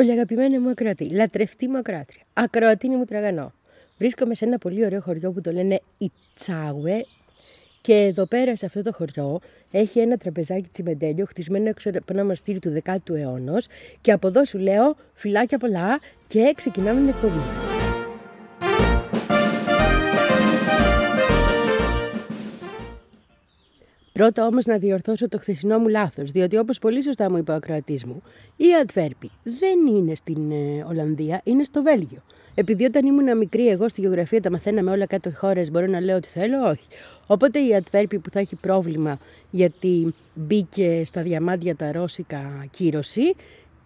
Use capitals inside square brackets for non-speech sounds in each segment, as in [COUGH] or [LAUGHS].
Πολύ αγαπημένη μου ακροατή, λατρευτή μου ακροάτρια, ακροατίνη μου τραγανό. Βρίσκομαι σε ένα πολύ ωραίο χωριό που το λένε Ιτσάουε και εδώ πέρα σε αυτό το χωριό έχει ένα τραπεζάκι τσιμεντέλιο χτισμένο έξω από ένα μαστήρι του 10ου αιώνα και από εδώ σου λέω φυλάκια πολλά και ξεκινάμε την εκπομπή. Πρώτα όμως να διορθώσω το χθεσινό μου λάθος, διότι όπως πολύ σωστά μου είπε ο ακροατής μου, η Αντβέρπη δεν είναι στην ε, Ολλανδία, είναι στο Βέλγιο. Επειδή όταν ήμουν μικρή, εγώ στη γεωγραφία τα μαθαίναμε όλα κάτω χώρες, μπορώ να λέω ότι θέλω, όχι. Οπότε η Αντβέρπη που θα έχει πρόβλημα γιατί μπήκε στα διαμάντια τα ρώσικα κύρωση,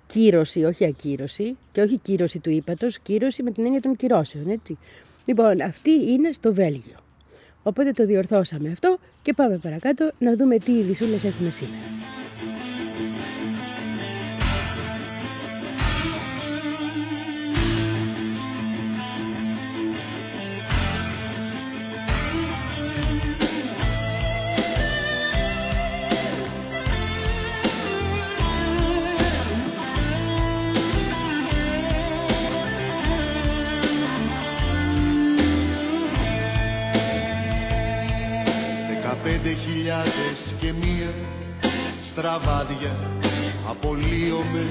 κύρωση, όχι ακύρωση, και όχι κύρωση του ύπατος, κύρωση με την έννοια των κυρώσεων, έτσι. Λοιπόν, αυτή είναι στο Βέλγιο. Οπότε το διορθώσαμε αυτό και πάμε παρακάτω να δούμε τι ειδισούλες έχουμε σήμερα. Και μία στραβάδια απολύομαι.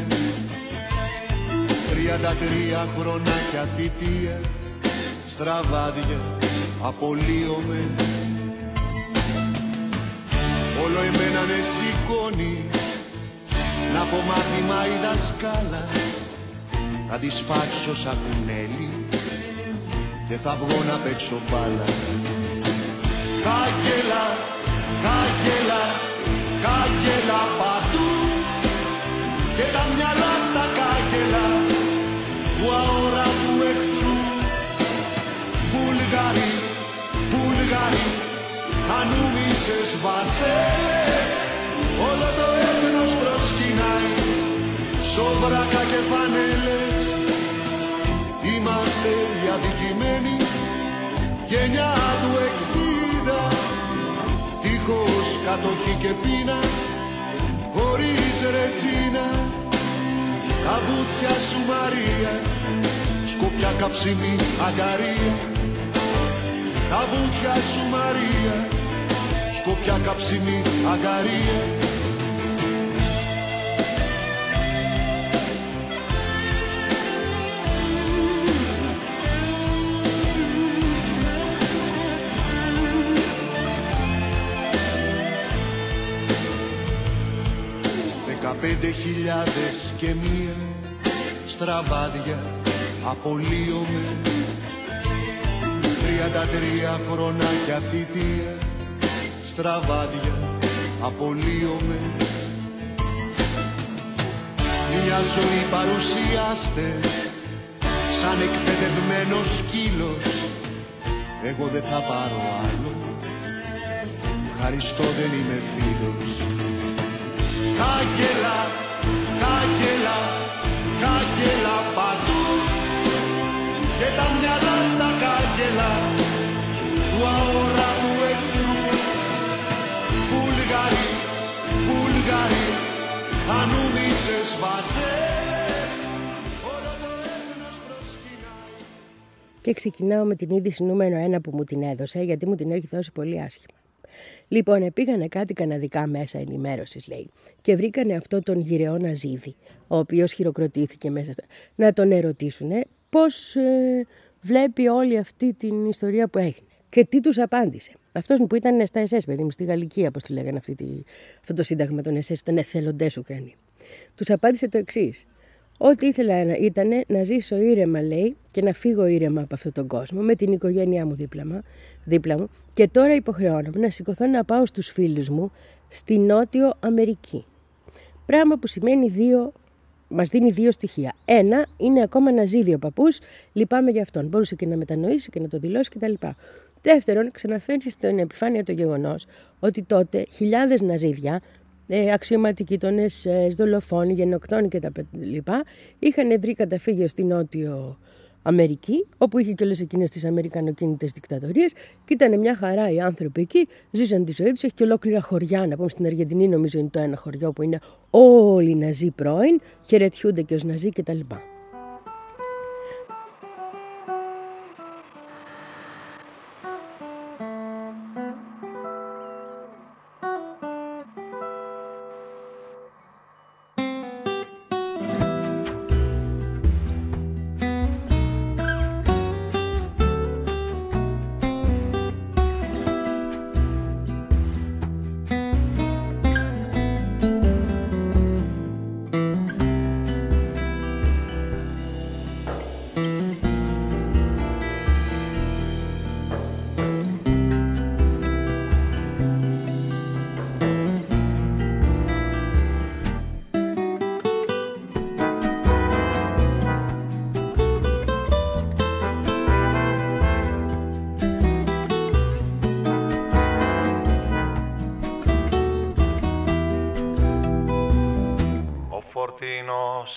Τριάντα τρία χρονάκια θητεία στραβάδια απολύομαι. Όλο εμένα με σηκώνει να πω μάθημα η δασκάλα. Θα τη σφάξω σαν κουνέλι και θα βγω να παίξω μπάλα Κάγελα Κάγκελα, κάγκελα παντού. Και τα μυαλά στα κάγκελα του αόρατου εχθρού. Βουλγαρί, Βουλγαρί, ανούμισες βασέλες όλο το έθνος προσκυνάει σοβράκα και φανέλες. Είμαστε οι αδικημένοι γενιά του εξήντα δίχως κατοχή και πείνα χωρίς ρετσίνα. Τα βουτιά σου Μαρία σκοπιά καψιμή αγκαρία. Τα βουτιά σου Μαρία σκοπιά καψιμή αγκαρία πέντε χιλιάδες και μία στραβάδια απολύομαι Τριάντα τρία χρονάκια θητεία στραβάδια απολύομαι Μια ζωή παρουσιάστε σαν εκπαιδευμένος σκύλος. Εγώ δεν θα πάρω άλλο. Ευχαριστώ δεν είμαι φίλος Κάγκελα, κάγκελα, κάγκελα παντού και τα μυαλά στα κάγκελα του αόρατου εχθρού. Βουλγαρί, Βουλγαρί, ανούμισες βασές, όλο το έθνος προσκυνάει. Και ξεκινάω με την είδηση νούμερο ένα που μου την έδωσε, γιατί μου την έχει δώσει πολύ άσχημα. Λοιπόν, πήγανε κάτι καναδικά μέσα ενημέρωσης, λέει, και βρήκανε αυτό τον γυρεό Ναζίδη, ο οποίος χειροκροτήθηκε μέσα. Στα... Να τον ερωτήσουν πώς ε, βλέπει όλη αυτή την ιστορία που έγινε. Και τι τους απάντησε. Αυτός που ήταν στα ΕΣΕΣ, παιδί μου, στη Γαλλική, όπω τη λέγανε αυτή τη, αυτό το σύνταγμα των ΕΣΕΣ, ήταν εθελοντές Ουκρανοί. Τους απάντησε το εξής. Ό,τι ήθελα να ήταν να ζήσω ήρεμα, λέει, και να φύγω ήρεμα από αυτόν τον κόσμο, με την οικογένειά μου δίπλα, δίπλα μου, και τώρα υποχρεώνομαι να σηκωθώ να πάω στους φίλους μου στη Νότιο Αμερική. Πράγμα που σημαίνει δύο, μας δίνει δύο στοιχεία. Ένα, είναι ακόμα να ζει ο παππούς, λυπάμαι για αυτόν. Μπορούσε και να μετανοήσει και να το δηλώσει κτλ. Δεύτερον, ξαναφέρει στην επιφάνεια το γεγονός ότι τότε χιλιάδες ναζίδια ε, αξιωματικοί των ΕΣΕΣ, δολοφόνοι, γενοκτόνοι κτλ. είχαν βρει καταφύγιο στη Νότιο Αμερική, όπου είχε και όλε εκείνες τις Αμερικανοκίνητες δικτατορίες και ήταν μια χαρά οι άνθρωποι εκεί, ζήσαν τη ζωή τους. Έχει και ολόκληρα χωριά. Να πούμε στην Αργεντινή, νομίζω είναι το ένα χωριό που είναι όλοι ναζί πρώην, χαιρετιούνται και ως ναζί κτλ.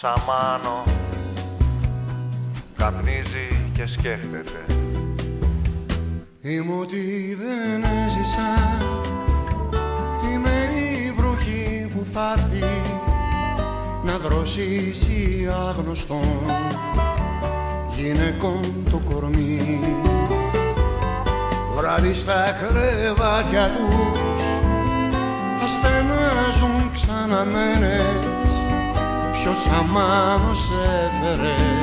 Σαμάνο καπνίζει και σκέφτεται. Είμαι ότι δεν έζησα. Είμαι η βροχή που θα έρθει να δροσίσει άγνωστον γυναικών το κορμί. Βράδυ στα κρεβάτια τους θα στενάζουν ξαναμένες ποιος αμάνος έφερε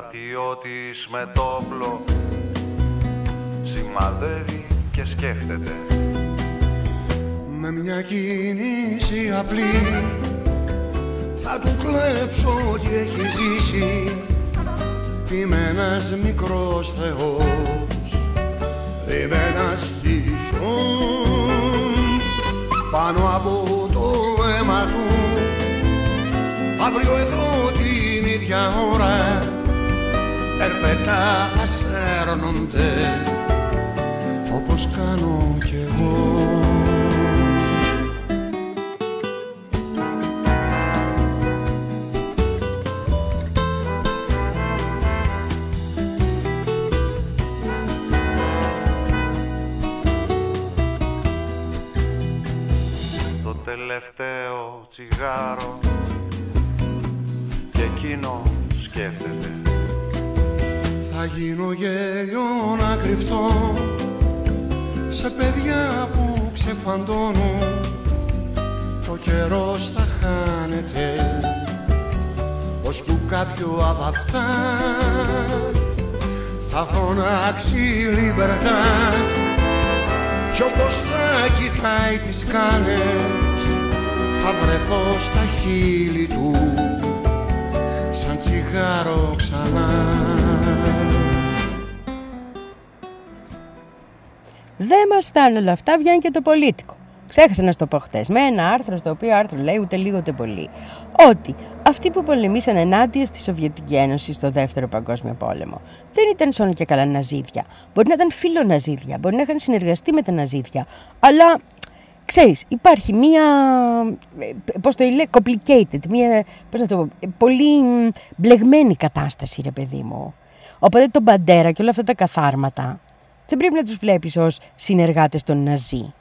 στρατιώτης με το όπλο σημαδεύει και σκέφτεται. Με μια κίνηση απλή θα του κλέψω ό,τι έχει ζήσει. Είμαι ένας μικρός θεός Είμαι ένας πάνω από το αίμα του αύριο εδώ την ίδια ώρα περπετά θα σέρνονται όπως κάνω κι εγώ φωνάξει λιμπερτά κι όπως θα κοιτάει τις κάνες θα βρεθώ στα χείλη του σαν τσιγάρο ξανά Δεν μας φτάνουν όλα αυτά, βγαίνει και το πολίτικο. Ξέχασα να στο πω χτες. Με ένα άρθρο, στο οποίο άρθρο λέει ούτε λίγο ούτε πολύ, ότι αυτοί που πολεμήσαν ενάντια στη Σοβιετική Ένωση στο Δεύτερο Παγκόσμιο Πόλεμο δεν ήταν σώνο και καλά ναζίδια. Μπορεί να ήταν φίλο ναζίδια, μπορεί να είχαν συνεργαστεί με τα ναζίδια, αλλά ξέρεις, υπάρχει μία, πώς το λέει, complicated, μία, πώς να το πω, πολύ μπλεγμένη κατάσταση, ρε παιδί μου. Οπότε τον Μπαντέρα και όλα αυτά τα καθάρματα δεν πρέπει να τους βλέπεις ως συνεργάτες των Ναζί.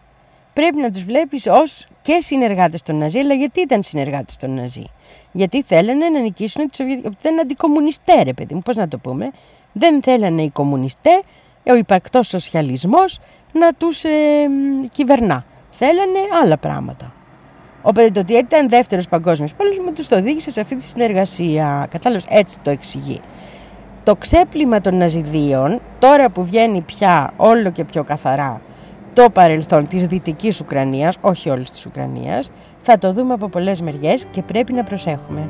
Πρέπει να τους βλέπεις ως και συνεργάτες των Ναζί, αλλά γιατί ήταν συνεργάτες των Ναζί; Γιατί θέλανε να νικήσουν τη Σοβιετική. Ήταν αντικομουνιστέ, ρε παιδί μου, πώς να το πούμε. Δεν θέλανε οι κομμουνιστέ, ο υπαρκτός σοσιαλισμός να τους ε, κυβερνά. Θέλανε άλλα πράγματα. Οπότε το ότι ήταν δεύτερος παγκόσμιος πόλεμος τους το οδήγησε σε αυτή τη συνεργασία. Κατάλαβες, έτσι το εξηγεί το ξέπλυμα των ναζιδίων, τώρα που βγαίνει πια όλο και πιο καθαρά το παρελθόν της Δυτικής Ουκρανίας, όχι όλης της Ουκρανίας, θα το δούμε από πολλές μεριές και πρέπει να προσέχουμε.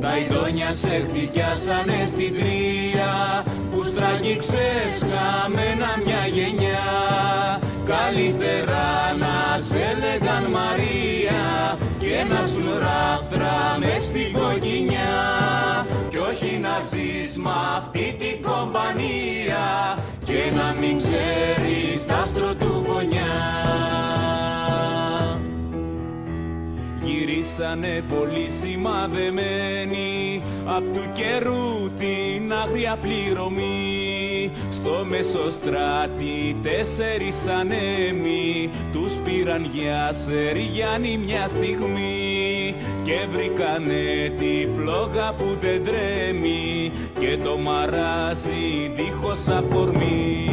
τα ειδόνια σε χτυπιάσανε στην τρία που στραγγίξες χαμένα μια γενιά. Καλύτερα να σε λέγαν Μαρία και να σου ράφτρα μες στην κοκκινιά. Κι όχι να ζεις μ' αυτή την κομπανία και να μην ξέρεις γυρίσανε πολύ σημαδεμένοι απ' του καιρού την άγρια πληρωμή. Στο μεσοστράτη τέσσερις ανέμοι τους πήραν για Σεριάννη μια στιγμή. Και βρήκανε τη φλόγα που δεν τρέμει και το μαράζι δίχως αφορμή.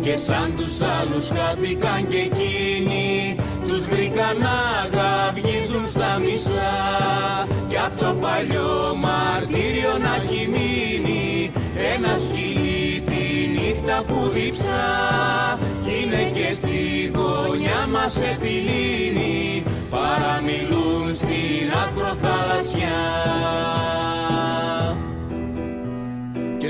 Και σαν τους άλλους χάθηκαν και εκείνοι Τους βρήκαν να γαβγίζουν στα μισά. Κι απ' το παλιό μαρτύριο να έχει μείνει Ένα σκυλί τη νύχτα που διψά Κι είναι και στη γωνιά μας επιλύνει Παραμιλούν στην ακροθαλασσιά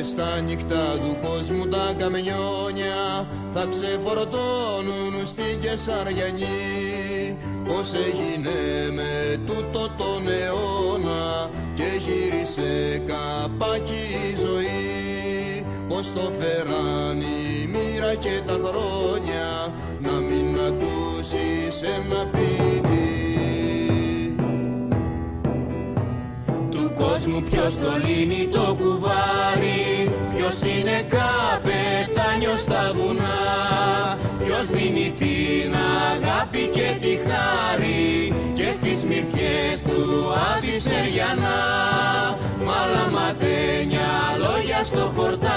στα νύχτα του κόσμου τα καμιόνια θα ξεφορτώνουν στην Κεσαριανή πως έγινε με τούτο τον αιώνα και γύρισε καπάκι η ζωή. Πως το φέραν η μοίρα και τα χρόνια να μην ακούσεις ένα ποιητή κόσμου ποιος το λύνει το κουβάρι Ποιος είναι καπετάνιος στα βουνά Ποιος δίνει την αγάπη και τη χάρη Και στις μυρφιές του Αβυσσεριανά Μαλαματένια λόγια στο χορτάρι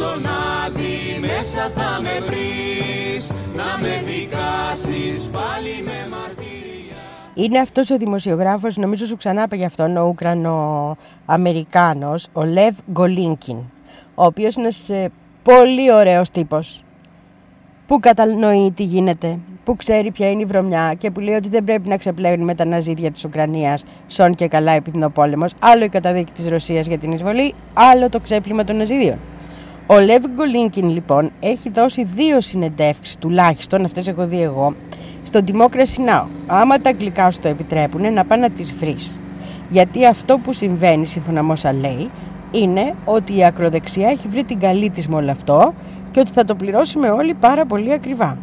στον άδει μέσα θα με βρεις. Να με δικάσεις πάλι με μαρτύρια. Είναι αυτός ο δημοσιογράφος, νομίζω σου ξανά γι' αυτόν, ο Ουκρανο-Αμερικάνος, ο Λεβ Γκολίνκιν, ο οποίος είναι σε πολύ ωραίος τύπος. Που κατανοεί τι γίνεται, που ξέρει ποια είναι η βρωμιά και που λέει ότι δεν πρέπει να ξεπλέγουν με τα ναζίδια της Ουκρανίας, σόν και καλά επειδή ο πόλεμος, άλλο η καταδίκη της Ρωσίας για την εισβολή, άλλο το ξέπλυμα των ναζίδιων. Ο Λεύ Γκολίνκιν λοιπόν έχει δώσει δύο συνεντεύξεις τουλάχιστον, αυτές έχω δει εγώ, στον Democracy Now. Άμα τα αγγλικά σου το επιτρέπουν, να πάει να τις βρεις. Γιατί αυτό που συμβαίνει, σύμφωνα με όσα λέει, είναι ότι η ακροδεξιά έχει βρει την καλή της με όλο αυτό και ότι θα το πληρώσουμε όλοι πάρα πολύ ακριβά.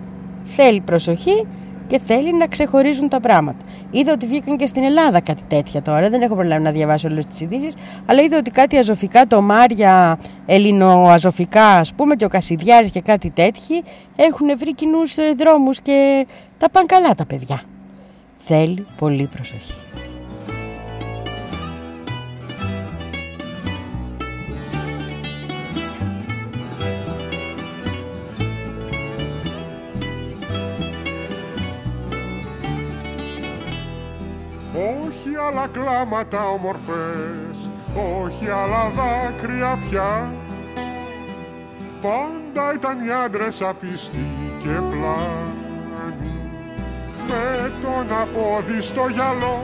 Θέλει προσοχή και θέλει να ξεχωρίζουν τα πράγματα. Είδα ότι βγήκαν και στην Ελλάδα κάτι τέτοια τώρα. Δεν έχω προλάβει να διαβάσω όλες τις ειδήσεις. Αλλά είδα ότι κάτι αζωφικά, το Μάρια, ελληνοαζωφικά, ας πούμε, και ο Κασιδιάρης και κάτι τέτοιοι έχουν βρει κοινούς ε, δρόμους και τα πάνε καλά τα παιδιά. Θέλει πολύ προσοχή. Άλλα κλάματα ομορφές όχι άλλα δάκρυα πια. Πάντα ήταν οι άντρες απιστοί και πλάνοι με τον απόδι στο γυαλό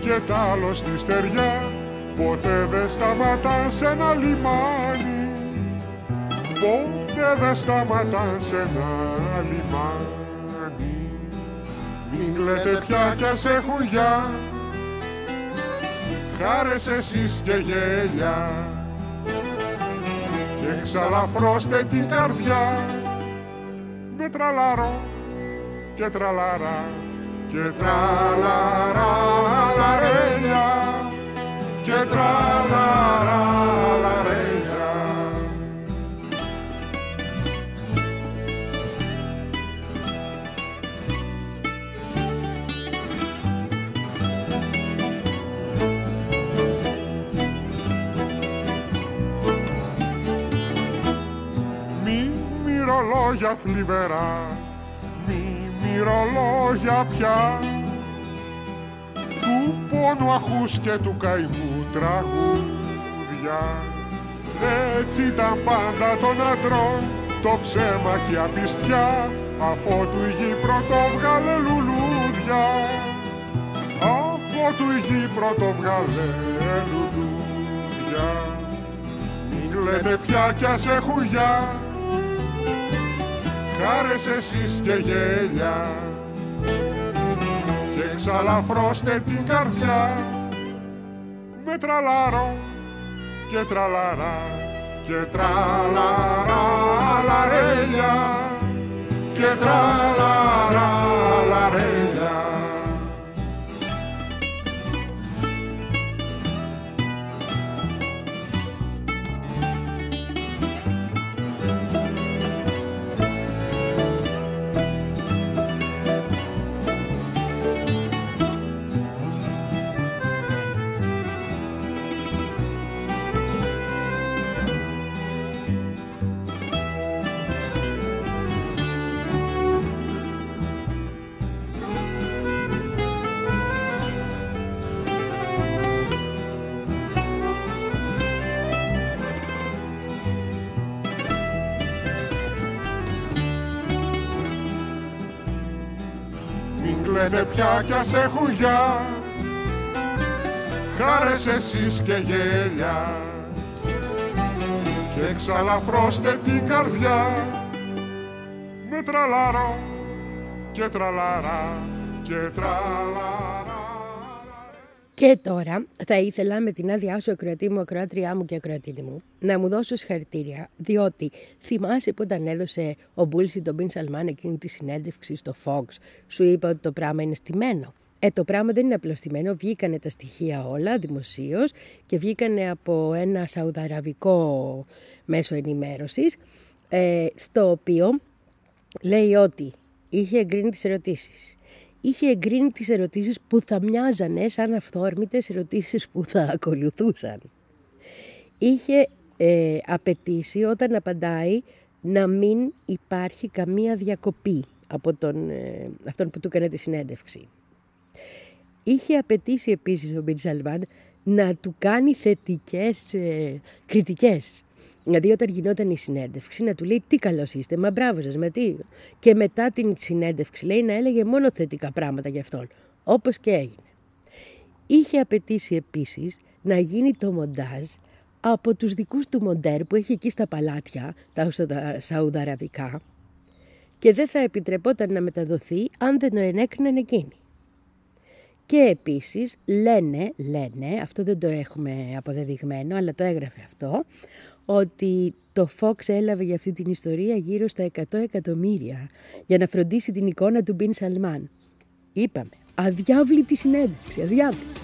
και τ' άλλο στη στεριά. Ποτέ δεν σταματά σε ένα λιμάνι ποτέ δεν σταματά σε ένα λιμάνι. Μην λέτε πια κι ας έχουν για χάρες εσείς και γέλια. Και ξαλαφρώστε την καρδιά. Με τραλάρο και τραλάρα και τραλάρα λαρέλια. Και τραλάρα λαρέλια μυρολόγια θλιβερά. Μη μυρολόγια πια. Του πόνου αχούς και του καημού τραγούδια. Έτσι ήταν πάντα των αντρών. Το ψέμα και η απιστιά αφότου η γη πρωτοβγάλε λουλούδια. Αφότου η γη πρωτοβγάλε λουλούδια. Μην λέτε πια κι ας έχουν για χάρες εσείς και γέλια. Και ξαλαφρώστε την καρδιά. Με τραλάρο και τραλαρά και τραλαρά λαρέλια. Και τραλαρά Μην κλαίτε πια κι ας έχουν για Χάρες εσείς και γέλια. Και ξαλαφρώστε την καρδιά. Με τραλάρο και τραλάρα και τραλάρα Και τώρα θα ήθελα με την άδειά σου, ακροατή μου, ακροάτριά μου και ακροατήνη μου, να μου δώσω συγχαρητήρια, διότι θυμάσαι που όταν έδωσε ο Μπούλση τον Μπιν Σαλμάν εκείνη τη συνέντευξη στο Fox, σου είπα ότι το πράγμα είναι στημένο. Ε, το πράγμα δεν είναι απλώς στημένο, βγήκανε τα στοιχεία όλα δημοσίως και βγήκανε από ένα σαουδαραβικό μέσο ενημέρωσης, ε, στο οποίο λέει ότι είχε εγκρίνει τις ερωτήσεις είχε εγκρίνει τις ερωτήσεις που θα μοιάζανε σαν αυθόρμητες ερωτήσεις που θα ακολουθούσαν. Είχε ε, απαιτήσει όταν απαντάει να μην υπάρχει καμία διακοπή από τον, ε, αυτόν που του έκανε τη συνέντευξη. Είχε απαιτήσει επίσης τον Μπιν Σαλβάν να του κάνει θετικές ε, κριτικές. Δηλαδή όταν γινόταν η συνέντευξη να του λέει τι καλός είστε, μα μπράβο σας, μα τι. Και μετά την συνέντευξη λέει να έλεγε μόνο θετικά πράγματα για αυτόν, όπως και έγινε. Είχε απαιτήσει επίσης να γίνει το μοντάζ από τους δικούς του μοντέρ που έχει εκεί στα παλάτια, τα Σαουδαραβικά, και δεν θα επιτρεπόταν να μεταδοθεί αν δεν το ενέκριναν εκείνοι. Και επίσης λένε, λένε, αυτό δεν το έχουμε αποδεδειγμένο, αλλά το έγραφε αυτό, ότι το Fox έλαβε για αυτή την ιστορία γύρω στα 100 εκατομμύρια για να φροντίσει την εικόνα του Μπιν Σαλμάν. Είπαμε, αδιάβλητη συνέντευξη, αδιάβλητη.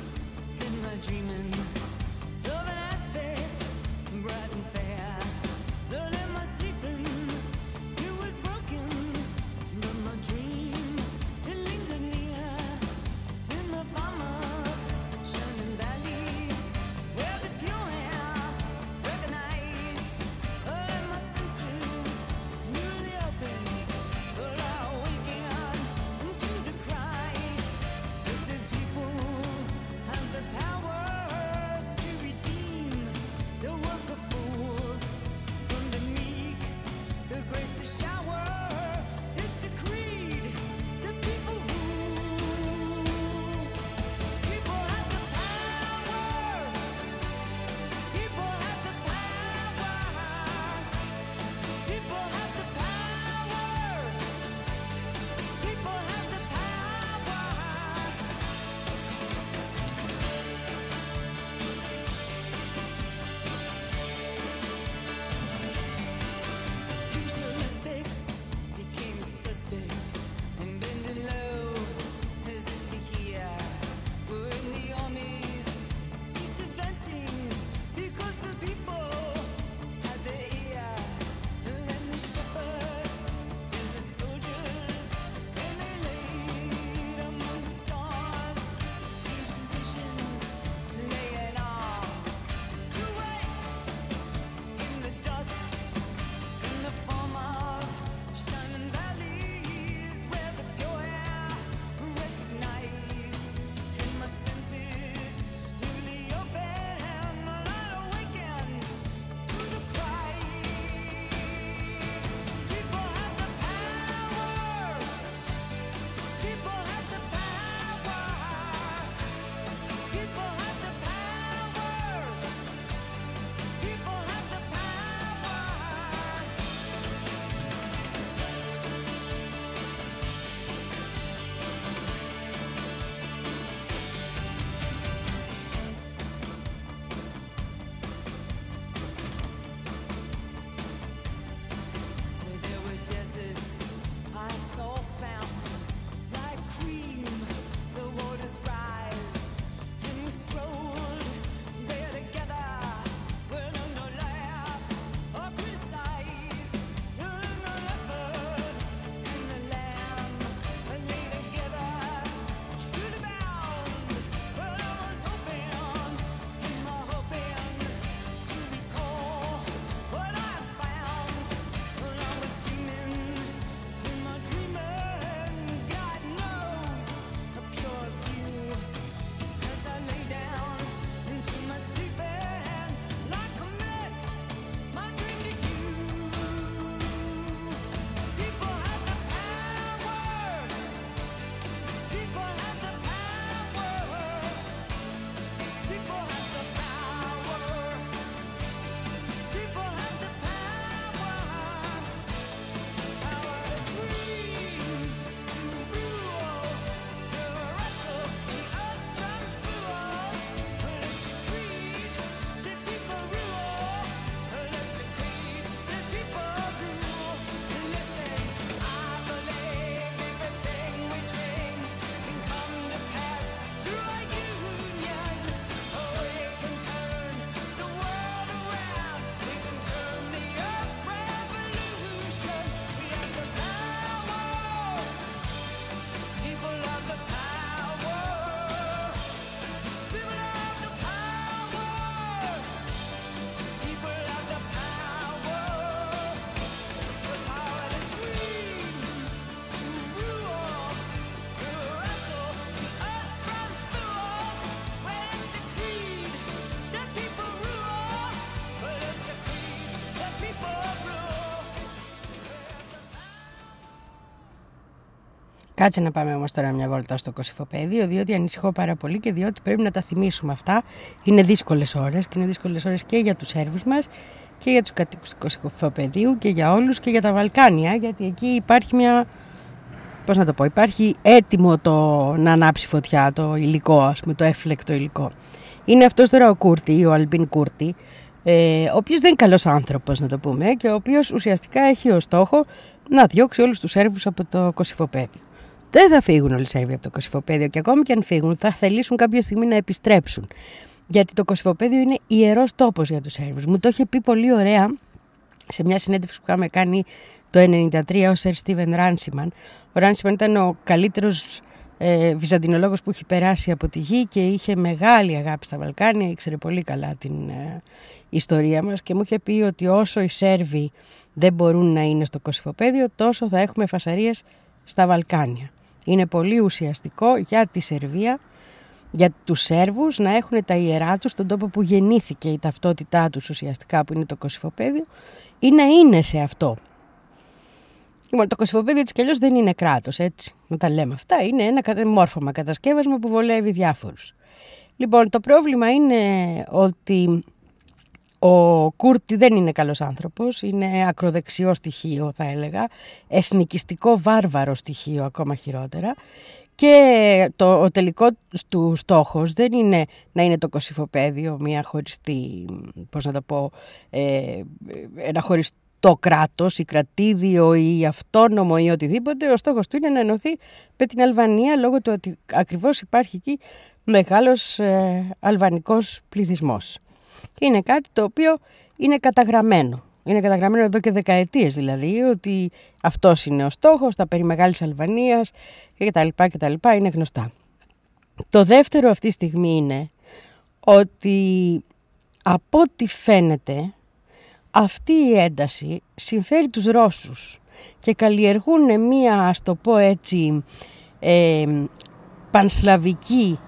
Κάτσε να πάμε όμως τώρα μια βόλτα στο Κωσυφοπαίδιο, διότι ανησυχώ πάρα πολύ και διότι πρέπει να τα θυμίσουμε αυτά. Είναι δύσκολες ώρες και είναι δύσκολες ώρες και για τους Σέρβους μας και για τους κατοίκους του Κωσυφοπαιδίου και για όλους και για τα Βαλκάνια, γιατί εκεί υπάρχει μια... Πώς να το πω, υπάρχει έτοιμο το να ανάψει φωτιά, το υλικό, ας πούμε, το έφλεκτο υλικό. Είναι αυτός τώρα ο Κούρτη, ο Αλμπίν Κούρτη, ε, ο οποίος δεν είναι καλός άνθρωπος να το πούμε και ο οποίος ουσιαστικά έχει ως στόχο να διώξει όλους τους Σέρβους από το Κωσυφοπαίδιο. Δεν θα φύγουν όλοι οι Σέρβοι από το Κωσυφοπαίδιο και ακόμη και αν φύγουν θα θελήσουν κάποια στιγμή να επιστρέψουν. Γιατί το Κωσυφοπαίδιο είναι ιερός τόπος για τους Σέρβους. Μου το είχε πει πολύ ωραία σε μια συνέντευξη που είχαμε κάνει το 1993 ο Σερ Στίβεν Ράνσιμαν. Ο Ράνσιμαν ήταν ο καλύτερος ε, βυζαντινολόγος που έχει περάσει από τη γη και είχε μεγάλη αγάπη στα Βαλκάνια, ήξερε πολύ καλά την ε, ιστορία μας και μου είχε πει ότι όσο οι Σέρβοι δεν μπορούν να είναι στο Κωσυφοπαίδιο τόσο θα έχουμε φασαρίες στα Βαλκάνια. Είναι πολύ ουσιαστικό για τη Σερβία, για τους Σέρβους να έχουν τα ιερά τους στον τόπο που γεννήθηκε η ταυτότητά τους ουσιαστικά που είναι το Κωσυφοπαίδιο ή να είναι σε αυτό. Λοιπόν, το Κωσυφοπαίδιο έτσι κι αλλιώς δεν είναι κράτος, έτσι, να τα λέμε αυτά. Είναι ένα κα- μόρφωμα κατασκεύασμα που βολεύει διάφορους. Λοιπόν, το πρόβλημα είναι ότι ο Κούρτη δεν είναι καλός άνθρωπος, είναι ακροδεξιό στοιχείο θα έλεγα, εθνικιστικό βάρβαρο στοιχείο ακόμα χειρότερα και το, ο τελικός του στόχος δεν είναι να είναι το κοσυφοπαίδιο, μια χωριστή, πώς να το πω, ε, ένα χωριστό κράτος ή κρατήδιο ή αυτόνομο ή οτιδήποτε. Ο στόχος του είναι να ενωθεί με την Αλβανία λόγω του ότι ακριβώς υπάρχει εκεί μεγάλος ε, αλβανικός πληθυσμός. Και είναι κάτι το οποίο είναι καταγραμμένο. Είναι καταγραμμένο εδώ και δεκαετίες δηλαδή ότι αυτός είναι ο στόχος, τα περί Μεγάλης Αλβανίας και τα λοιπά και τα λοιπά είναι γνωστά. Το δεύτερο αυτή τη στιγμή είναι ότι από ό,τι φαίνεται αυτή η ένταση συμφέρει τους Ρώσους και καλλιεργούν μία, ας το πω έτσι, ε, πανσλαβική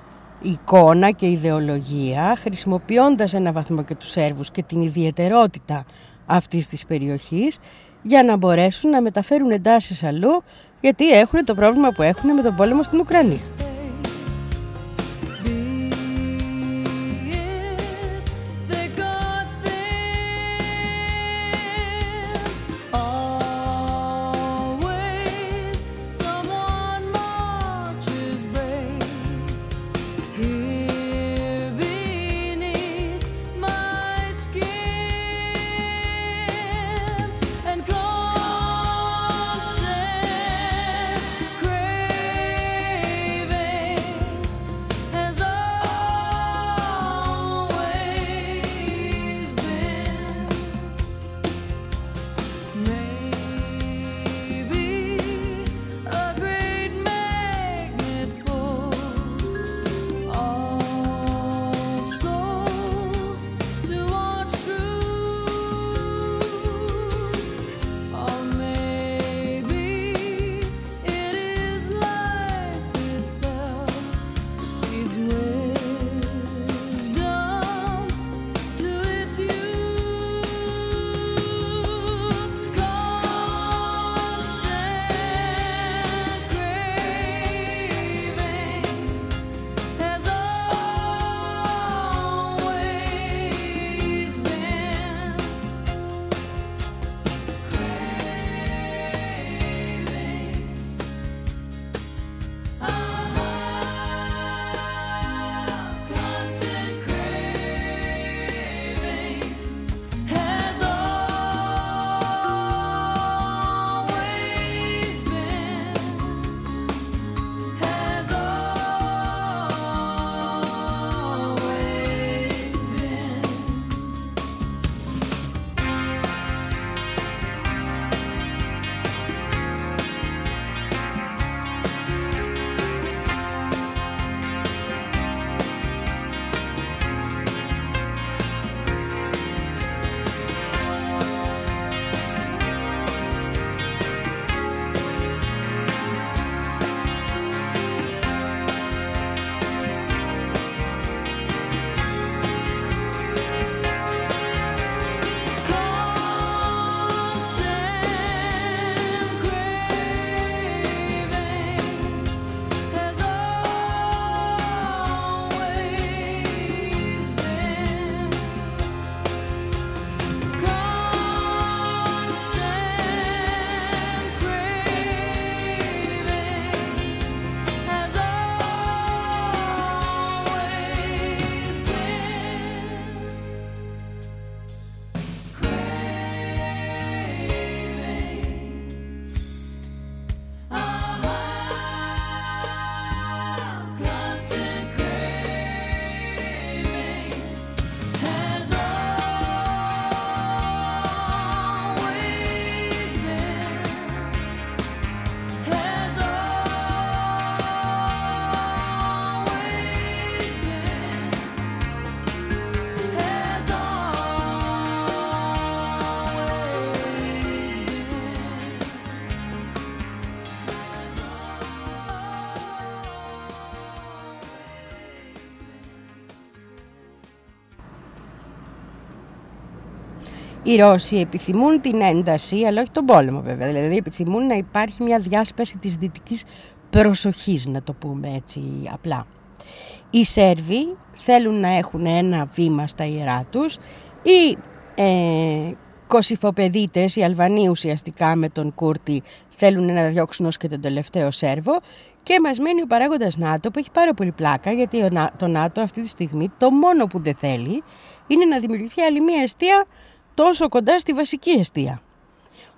εικόνα και ιδεολογία χρησιμοποιώντας ένα βαθμό και τους Σέρβους και την ιδιαιτερότητα αυτής της περιοχής για να μπορέσουν να μεταφέρουν εντάσεις αλλού γιατί έχουν το πρόβλημα που έχουν με τον πόλεμο στην Ουκρανία. Οι Ρώσοι επιθυμούν την ένταση, αλλά όχι τον πόλεμο βέβαια. Δηλαδή επιθυμούν να υπάρχει μια διάσπαση της δυτικής προσοχής, να το πούμε έτσι απλά. Οι Σέρβοι θέλουν να έχουν ένα βήμα στα ιερά τους. Οι ε, Κωσυφοπεδίτες, οι Αλβανοί ουσιαστικά με τον Κούρτη θέλουν να διώξουν ως και τον τελευταίο Σέρβο και μας μένει ο παράγοντας ΝΑΤΟ που έχει πάρα πολύ πλάκα γιατί ο Να- το ΝΑΤΟ αυτή τη στιγμή το μόνο που δεν θέλει είναι να δημιουργηθεί άλλη μια αιστεία τόσο κοντά στη βασική αιστεία.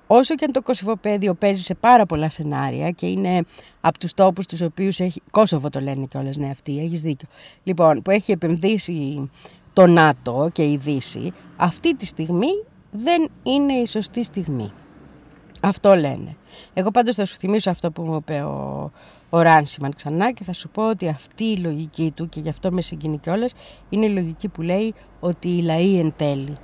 Όσο και αν το Κωσυφοπαίδιο παίζει σε πάρα πολλά σενάρια και είναι από τους τόπους τους οποίους έχει... Κόσοβο το λένε κιόλας, ναι αυτή, έχεις δίκιο. Λοιπόν, που έχει επενδύσει το ΝΑΤΟ και η Δύση, αυτή τη στιγμή δεν είναι η σωστή στιγμή. Αυτό λένε. Εγώ πάντως θα σου θυμίσω αυτό που μου είπε ο, ο Ράνσιμαν ξανά και θα σου πω ότι αυτή η λογική του και γι' αυτό με συγκινεί κιόλας είναι η λογική που λέει ότι οι λαοί εν τέλει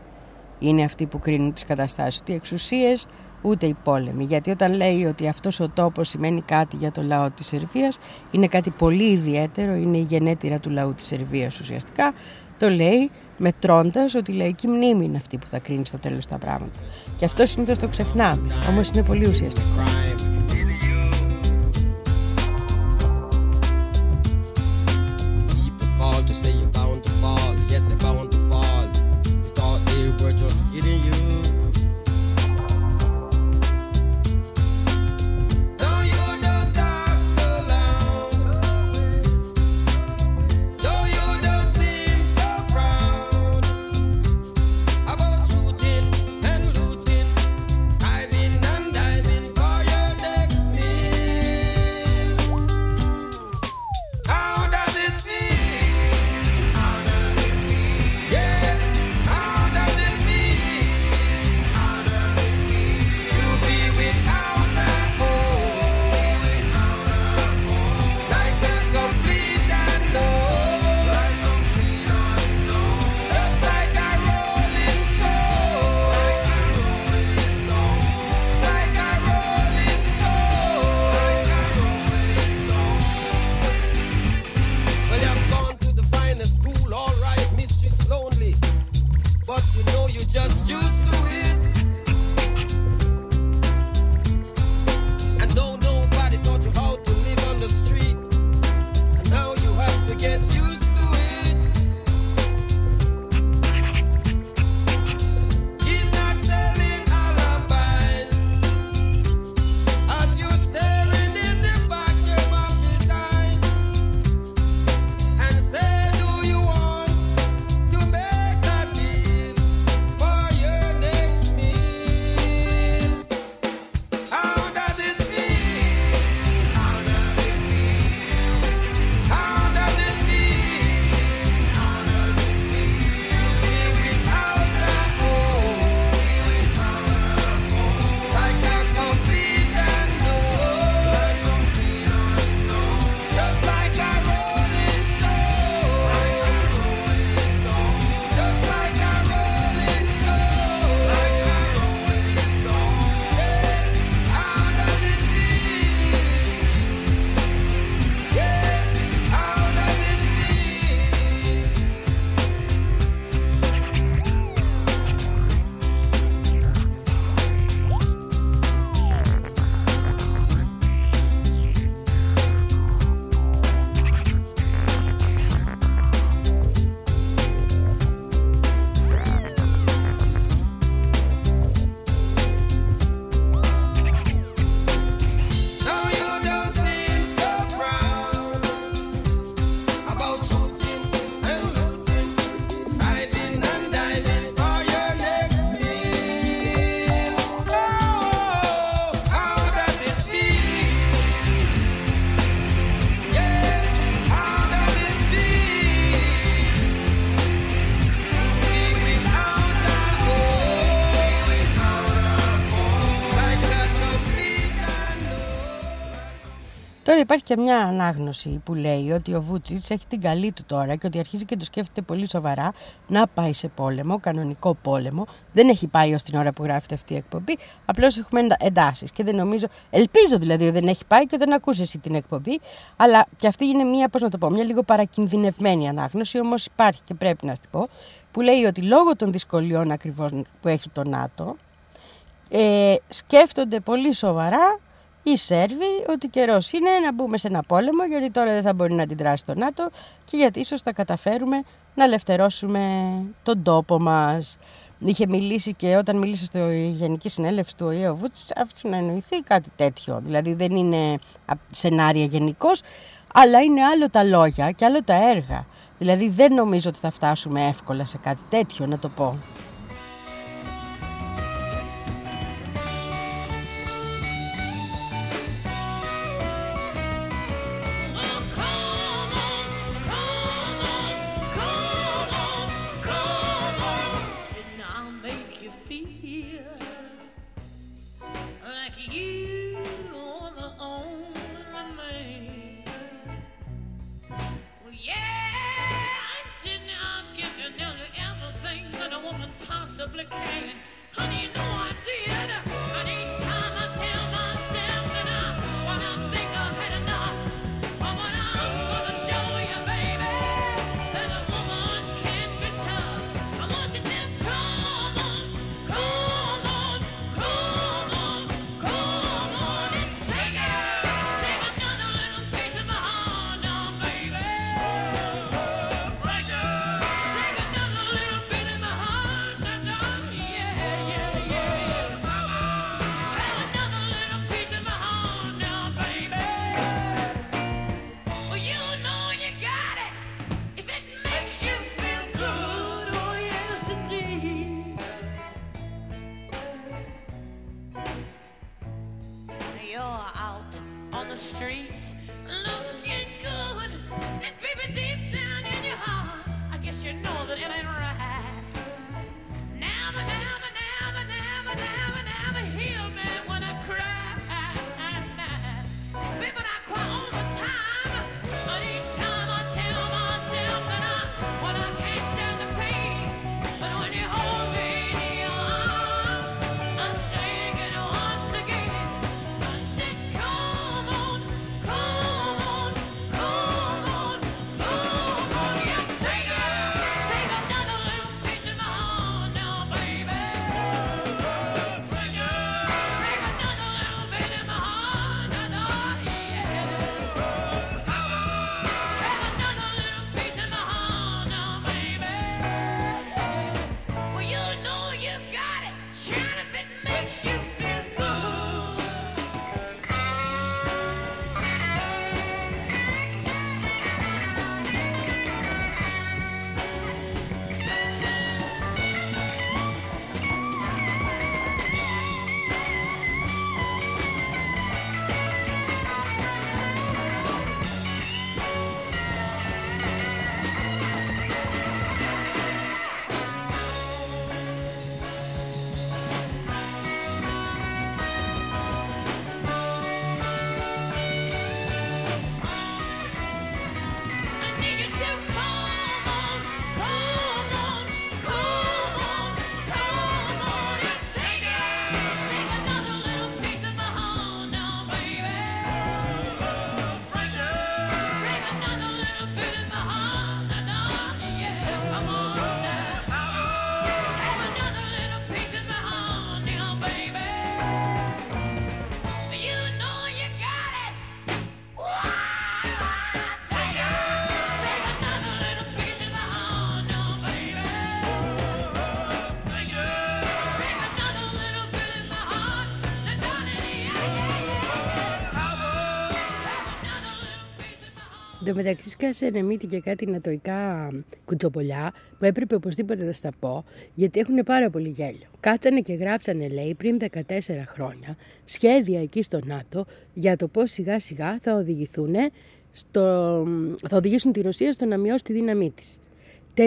είναι αυτοί που κρίνουν τις καταστάσεις. Ούτε οι εξουσίες, ούτε οι πόλεμοι. Γιατί όταν λέει ότι αυτός ο τόπος σημαίνει κάτι για το λαό της Σερβίας, είναι κάτι πολύ ιδιαίτερο, είναι η γενέτειρα του λαού της Σερβίας ουσιαστικά, το λέει μετρώντας ότι η λαϊκή μνήμη είναι αυτή που θα κρίνει στο τέλος τα πράγματα. Και αυτό συνήθως το ξεχνάμε, όμως είναι πολύ ουσιαστικό. Υπάρχει και μια ανάγνωση που λέει ότι ο Βούτσιτς έχει την καλή του τώρα και ότι αρχίζει και το σκέφτεται πολύ σοβαρά να πάει σε πόλεμο, κανονικό πόλεμο. Δεν έχει πάει ως την ώρα που γράφεται αυτή η εκπομπή, απλώς έχουμε εντα- εντάσεις και δεν νομίζω, ελπίζω δηλαδή ότι δεν έχει πάει και δεν ακούσει εσύ την εκπομπή, αλλά και αυτή είναι μια, πώς να το πω, μια λίγο παρακινδυνευμένη ανάγνωση, όμως υπάρχει και πρέπει να την πω, που λέει ότι λόγω των δυσκολιών ακριβώς που έχει το ΝΑΤΟ, ε, σκέφτονται πολύ σοβαρά οι Σέρβοι ότι καιρός είναι να μπούμε σε ένα πόλεμο γιατί τώρα δεν θα μπορεί να αντιδράσει το ΝΑΤΟ και γιατί ίσως θα καταφέρουμε να ελευθερώσουμε τον τόπο μας. Είχε μιλήσει και όταν μίλησε στο Γενική Συνέλευση του ΟΗΕ ο Βούτσιτς άφησε να εννοηθεί κάτι τέτοιο. Δηλαδή δεν είναι α- σενάρια γενικώς, αλλά είναι άλλο τα λόγια και άλλο τα έργα. Δηλαδή δεν νομίζω ότι θα φτάσουμε εύκολα σε κάτι τέτοιο, να το πω. Τω μεταξύ σκάσανε μύτη και κάτι νατοϊκά κουτσοπολιά που έπρεπε οπωσδήποτε να στα πω γιατί έχουν πάρα πολύ γέλιο. Κάτσανε και γράψανε λέει πριν 14 χρόνια σχέδια εκεί στο ΝΑΤΟ για το πώς σιγά σιγά θα οδηγηθούν στο, θα οδηγήσουν τη Ρωσία στο να μειώσει τη δύναμή της. 4.500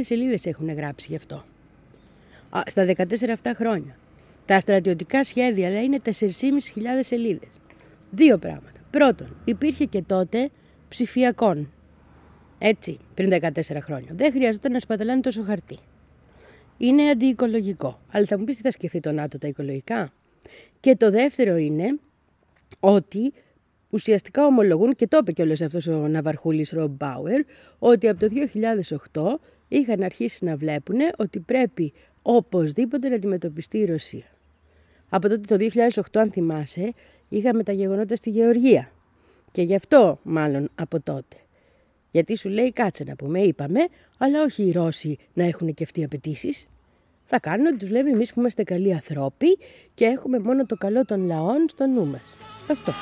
σελίδες έχουν γράψει γι' αυτό. Α, στα 14 αυτά χρόνια. Τα στρατιωτικά σχέδια λέει είναι 4.500 σελίδες. Δύο πράγματα. Πρώτον, υπήρχε και τότε ψηφιακών. Έτσι, πριν 14 χρόνια. Δεν χρειάζεται να σπαταλάνε τόσο χαρτί. Είναι αντιοικολογικό. Αλλά θα μου πεις τι θα σκεφτεί το ΝΑΤΟ τα οικολογικά; Και το δεύτερο είναι ότι ουσιαστικά ομολογούν, και το είπε κιόλας αυτός ο Ναυαρχούλης Ρομπ Μπάουερ, ότι από το 2008 είχαν αρχίσει να βλέπουν ότι πρέπει οπωσδήποτε να αντιμετωπιστεί η Ρωσία. Από τότε το 2008, αν θυμάσαι, είχαμε τα γεγονότα στη Γεωργία. Και γι' αυτό μάλλον από τότε. Γιατί σου λέει κάτσε να πούμε, είπαμε, αλλά όχι οι Ρώσοι να έχουν και αυτοί απαιτήσεις. Θα κάνουν ότι τους λέμε εμείς που είμαστε καλοί ανθρώποι και έχουμε μόνο το καλό των λαών στο νου μας. Αυτό.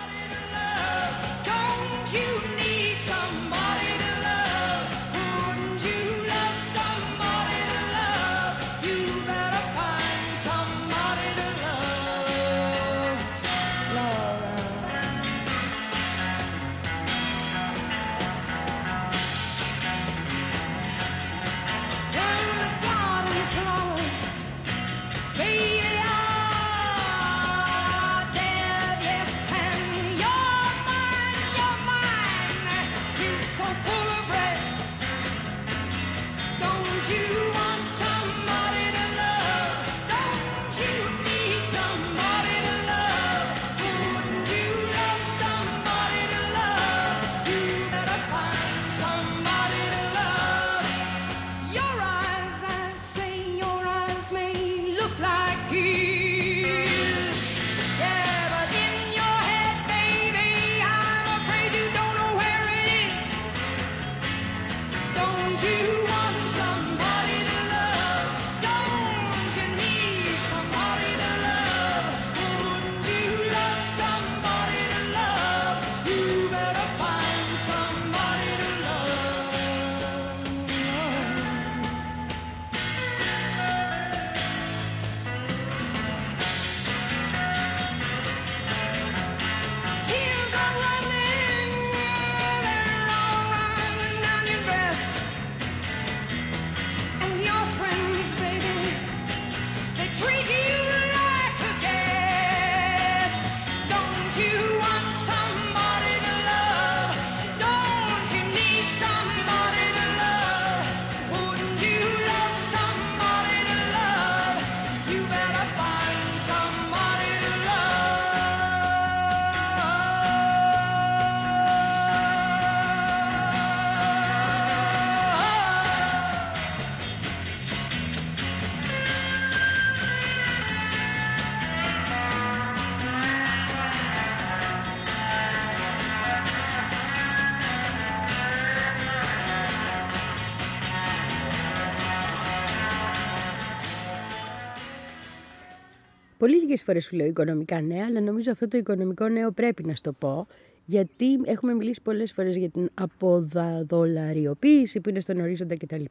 Πολύ λίγες φορές σου λέω οικονομικά νέα, αλλά νομίζω αυτό το οικονομικό νέο πρέπει να στο πω, γιατί έχουμε μιλήσει πολλές φορές για την αποδαδολαριοποίηση που είναι στον ορίζοντα κτλ.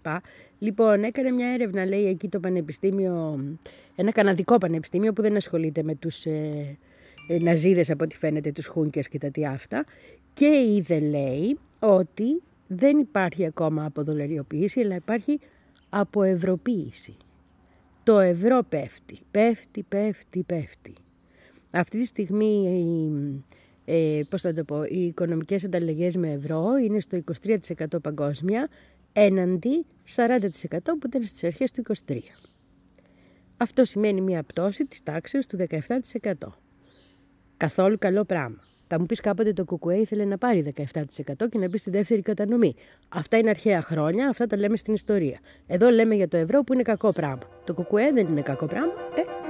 Λοιπόν, έκανε μια έρευνα, λέει, εκεί το πανεπιστήμιο, ένα καναδικό πανεπιστήμιο που δεν ασχολείται με τους ε, ε, ναζίδες από ό,τι φαίνεται, τους χούνκες και τα τι αυτά, και είδε, λέει, ότι δεν υπάρχει ακόμα αποδολαριοποίηση, αλλά υπάρχει αποευρωποίηση. Το ευρώ πέφτει, πέφτει, πέφτει, πέφτει. Αυτή τη στιγμή, ε, πώς θα το πω, οι οικονομικές ανταλλαγές με ευρώ είναι στο 23% παγκόσμια, έναντι 40% που ήταν στις αρχές του 23%. Αυτό σημαίνει μια πτώση της τάξης του 17%. Καθόλου καλό πράγμα. Θα μου πεις κάποτε το Κουκουέ ήθελε να πάρει 17% και να μπει στη δεύτερη κατανομή. Αυτά είναι αρχαία χρόνια, αυτά τα λέμε στην ιστορία. Εδώ λέμε για το ευρώ που είναι κακό πράγμα. Το Κουκουέ δεν είναι κακό πράγμα. Ε,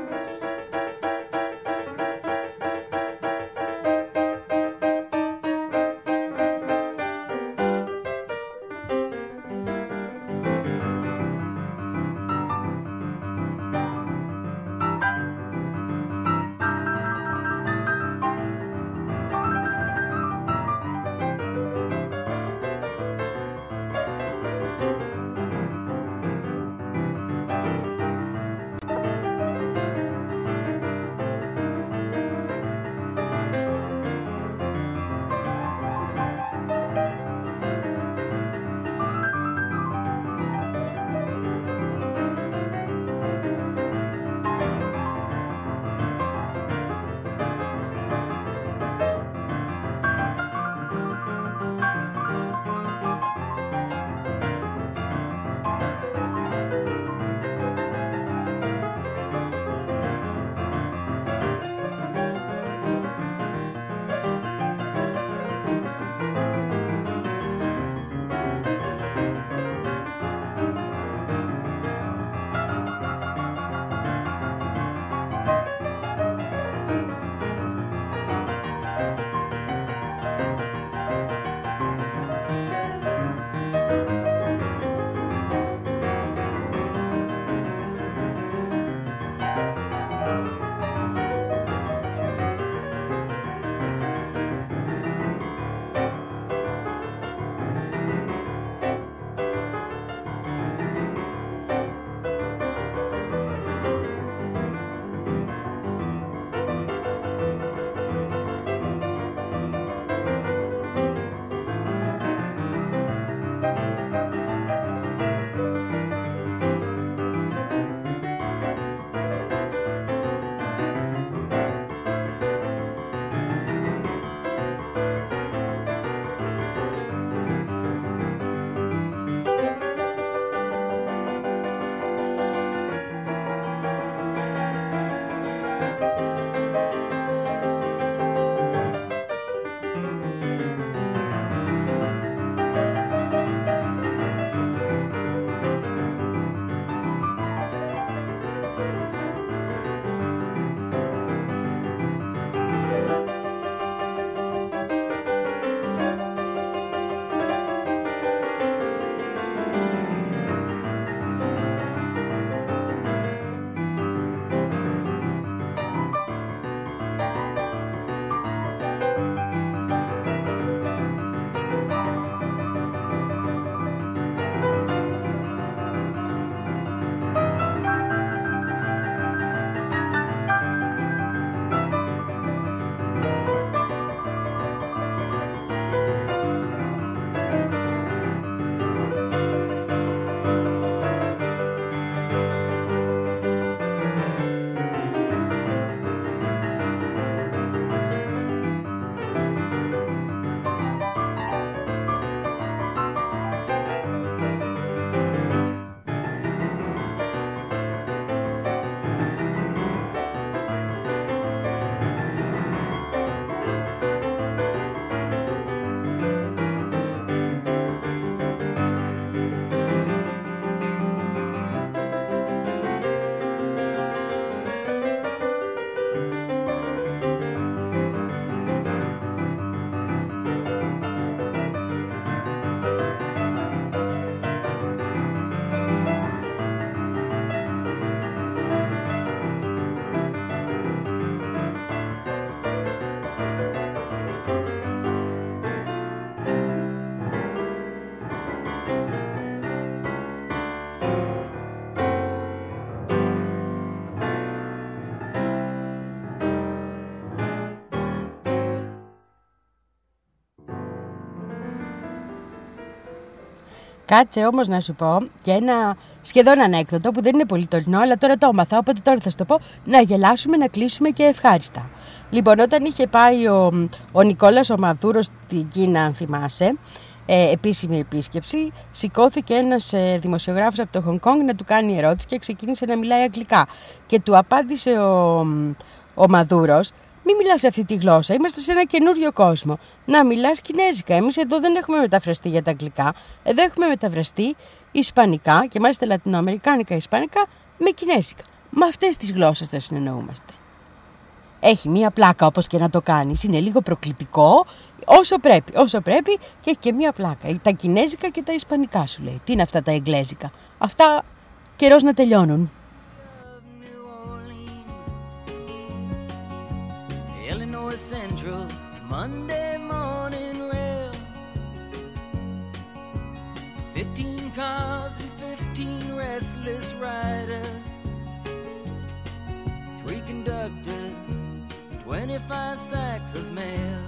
Κάτσε όμως να σου πω και ένα σχεδόν ανέκδοτο που δεν είναι πολύ τωρινό, αλλά τώρα το έμαθα, οπότε τώρα θα σου το πω, να γελάσουμε, να κλείσουμε και ευχάριστα. Λοιπόν, όταν είχε πάει ο, ο Νικόλας ο Μαδούρος στην Κίνα, αν θυμάσαι, ε, επίσημη επίσκεψη, σηκώθηκε ένας ε, δημοσιογράφος από το Χονγκ Κόνγκ να του κάνει ερώτηση και ξεκίνησε να μιλάει αγγλικά. Και του απάντησε ο, ο Μαδούρος, μην μιλάς αυτή τη γλώσσα, είμαστε σε ένα καινούριο κόσμο. Να μιλάς κινέζικα, εμείς εδώ δεν έχουμε μεταφραστεί για τα αγγλικά, εδώ έχουμε μεταφραστεί ισπανικά και μάλιστα λατινοαμερικάνικα ισπανικά με κινέζικα. Με αυτές τις γλώσσες θα συνεννοούμαστε. Έχει μία πλάκα όπως και να το κάνεις. Είναι λίγο προκλητικό, όσο πρέπει, όσο πρέπει και έχει και μία πλάκα. Τα κινέζικα και τα ισπανικά σου λέει. Τι είναι αυτά τα εγγλέζικα. Αυτά καιρός να τελειώνουν. Illinois Central, Monday morning rail. Fifteen cars and fifteen restless riders. Three conductors, twenty-five sacks of mail.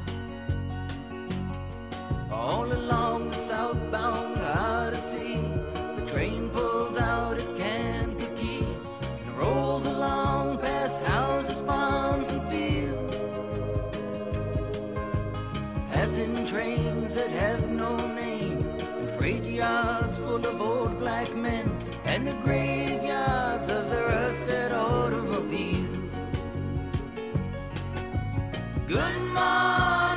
All along the southbound Odyssey, the train pulls out at Kankakee and rolls along past houses, farms, Passing trains that have no name, and freight yards full of old black men, and the graveyards of the rusted automobiles. Good morning,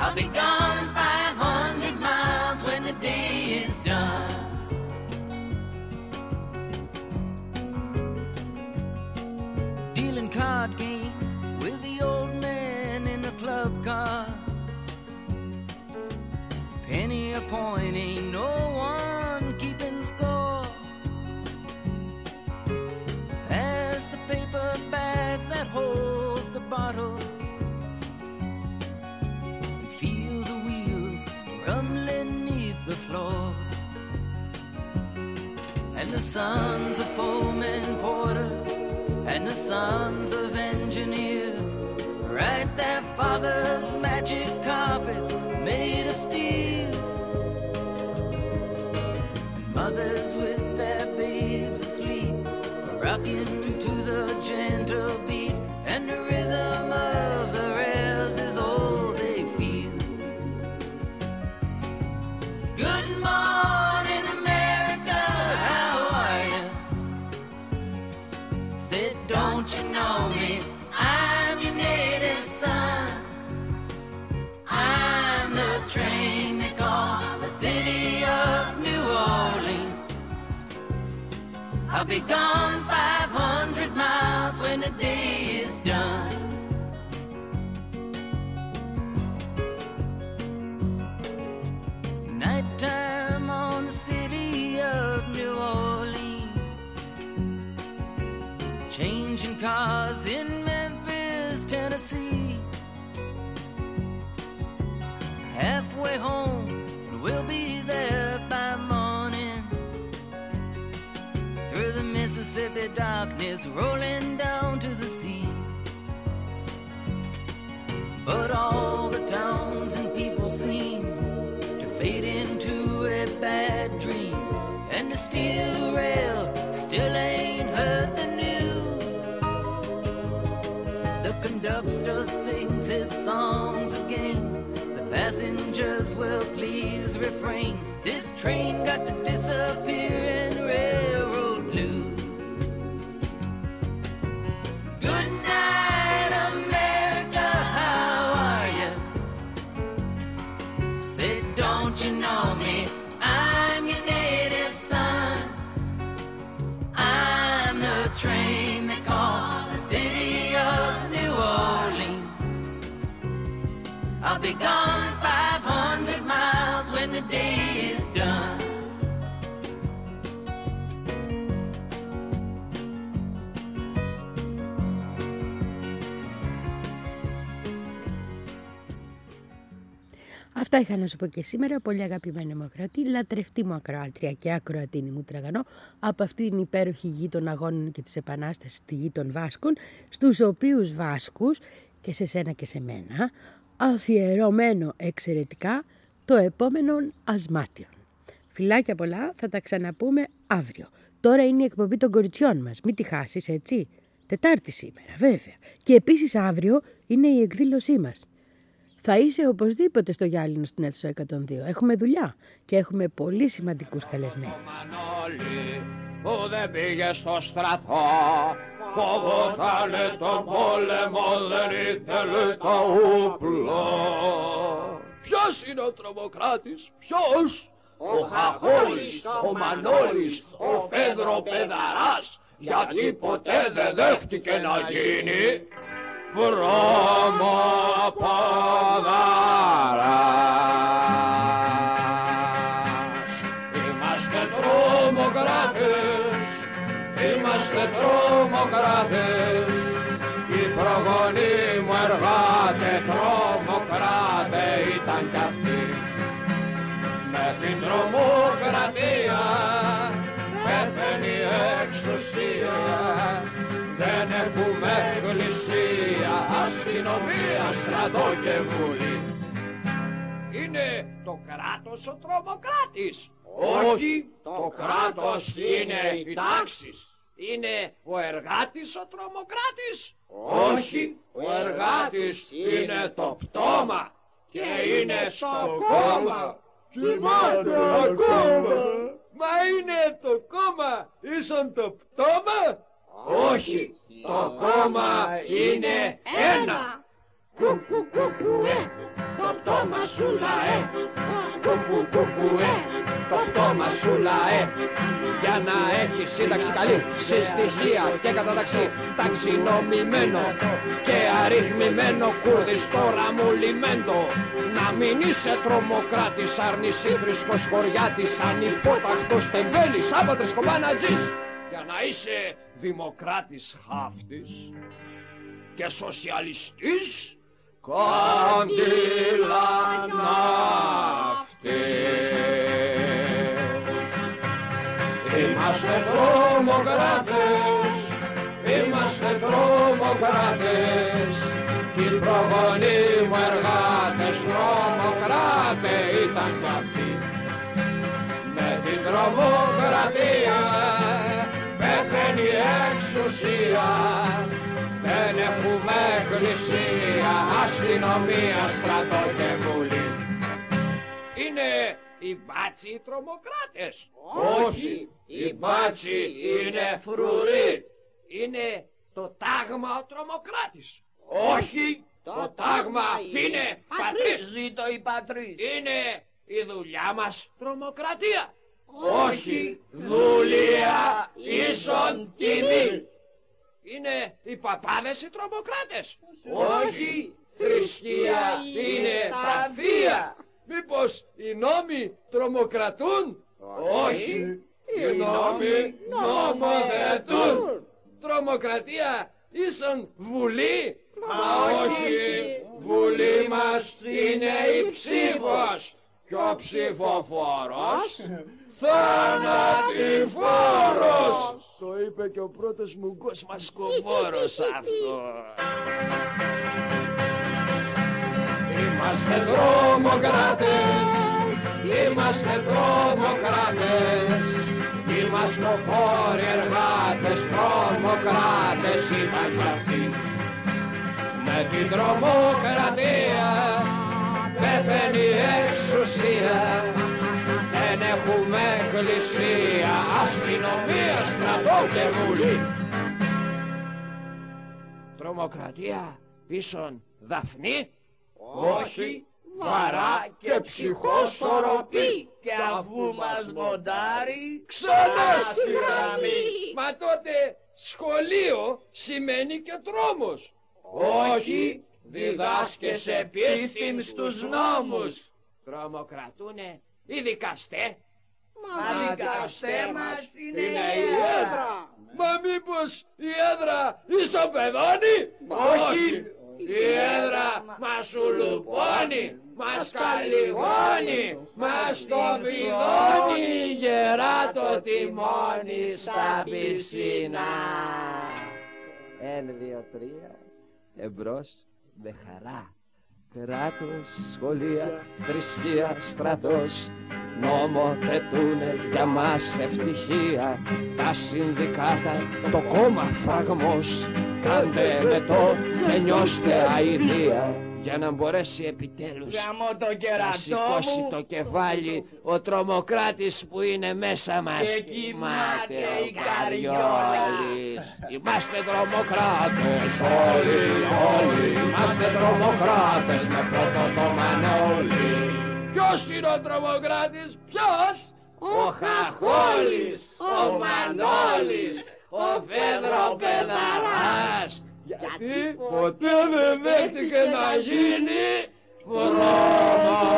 I'll be gone 500 miles when the day is done. Dealing card games with the old man in the club car. Penny a point, ain't no And the sons of Pullman porters and the sons of engineers write their fathers' magic carpets made of steel. Mothers with I'll be gone 500 miles when the day darkness, rolling down to the sea. But all the towns and people seem to fade into a bad dream. And the steel rail still ain't heard the news. The conductor sings his songs again. The passengers will please refrain. This train got to disappear Αυτά είχα να σου πω και σήμερα, πολύ αγαπημένη μου ακροατή, λατρευτή μου ακροάτρια και ακροατίνη μου τραγανό, από αυτή την υπέροχη γη των αγώνων και της επανάστασης στη γη των Βάσκων, στους οποίους Βάσκους και σε σένα και σε μένα, αφιερωμένο εξαιρετικά το επόμενο ασμάτιον. Φιλάκια πολλά, θα τα ξαναπούμε αύριο. Τώρα είναι η εκπομπή των κοριτσιών μας, μην τη χάσεις έτσι. Τετάρτη σήμερα βέβαια. Και επίσης αύριο είναι η εκδήλωσή μας. Θα είσαι οπωσδήποτε στο Γυάλινο στην αίθουσα 102. Έχουμε δουλειά και έχουμε πολύ σημαντικούς καλεσμένους. Μανώλη που δεν πήγε στο στρατό Φοβότανε τον πόλεμο δεν ήθελε το ούπλο Ποιος είναι ο τρομοκράτης, ποιος; Ο Χαχόλης, ο Μανώλης, ο Φέδρο Πεδαράς Γιατί ποτέ δεν δέχτηκε να γίνει βρωμοποδαράς Είμαστε τρομοκράτες, είμαστε τρομοκράτες αστυνομία, στρατό και βουλή είναι το κράτος ο τρομοκράτης. Όχι, το κράτος είναι οι τάξεις. Είναι ο εργάτης ο τρομοκράτης. Όχι, ο εργάτης είναι το πτώμα και είναι στο κόμμα. Κοιμάται ακόμα. Μα είναι το κόμμα ίσον το πτώμα. Όχι, το κόμμα είναι ένα. Κουκουκουκουέ, το πτώμα σου λαέ. Κουκουκουκουέ, το πτώμα σου λαέ. Για να έχει σύνταξη καλή, σε στοιχεία και καταταξή. Ταξινομημένο και αριθμημένο κούρδις τώρα μου λιμέντο. Να μην είσαι τρομοκράτης, αρνησίδρυσκος χωριάτης, ανυπόταχτος τεμπέλης, άπατρες κομπάνατζης. Για να είσαι δημοκράτης χάφτης και σοσιαλιστής κάντιλα Είμαστε τρομοκράτες, είμαστε τρομοκράτες. Κι οι προγονείς μου εργάτες τρομοκράτες ήταν κι αυτοί με την τρομοκρατία πέθαίνει η εξουσία δεν έχουμε εκκλησία, αστυνομία, στρατό και βουλή. Είναι οι μπάτσι οι τρομοκράτες. Όχι, οι μπάτσι είναι φρουροί. Είναι το τάγμα ο τρομοκράτης. Όχι, το τάγμα είναι πατρίς. Ζήτω η πατρίς. Είναι η δουλειά μας τρομοκρατία. Όχι, δουλεία ίσον τιμή. Είναι οι παπάδες οι τρομοκράτες. Όχι, θρησκεία είναι τα θεία. Μήπως οι νόμοι τρομοκρατούν; Όχι, οι νόμοι νομοθετούν. Τρομοκρατία ίσον βουλή; Μα όχι, βουλή μας είναι η ψήφος. Και ο ψηφοφόρος θανατηφόρος. Το είπε και ο πρώτος μουγκός μασκοβόρος [LAUGHS] αυτός. Είμαστε τρομοκράτες, είμαστε τρομοκράτες Οι μασκοφόροι εργάτες, τρομοκράτες ήταν κι αυτοί Με την τρομοκρατία πέθαίνει η εξουσία Δεν έχουμε εκκλησία, αστυνομία, στρατό και βουλή Τρομοκρατία ίσον Δαφνή. Όχι, βαρά και ψυχόσορροπή Και αφού μας μοντάρει Ξανά στη γραμμή. Μα τότε σχολείο σημαίνει και τρόμος. Όχι, διδάσκεσαι πίστην στους νόμους. Τρομοκρατούνε οι δικαστέ Μα δικαστέ μας. είναι Είναι η η έδρα. Μα μήπως η έδρα ισοπεδώνει; Όχι, η έδρα μας σουλουπώνει μας καλυγώνει, μας το βιδώνει, γερά το τιμόνι στα πισίνα. Ένα, δύο, τρία, εμπρός με χαρά. Κράτος, σχολεία, θρησκεία, στρατός Νομοθετούνε για μας ευτυχία. Τα συνδικάτα, το κόμμα φραγμός Κάντε με το και νιώστε αηδία για να μπορέσει επιτέλους Γαμώ το να κερατό σηκώσει μου το κεφάλι ο τρομοκράτης που είναι μέσα μας. Και κοιμάται η Καριόλης. Καριόλας. Είμαστε τρομοκράτες. Όλοι, όλοι Είμαστε τρομοκράτες με πρώτο το Μανώλη. Ποιος είναι ο τρομοκράτης, ποιος; Ο Χαχόλης, ο Μανώλης, ο Φέδρο Πεδαράς γιατί ποτέ δεν δέχτηκε να γίνει βρώμα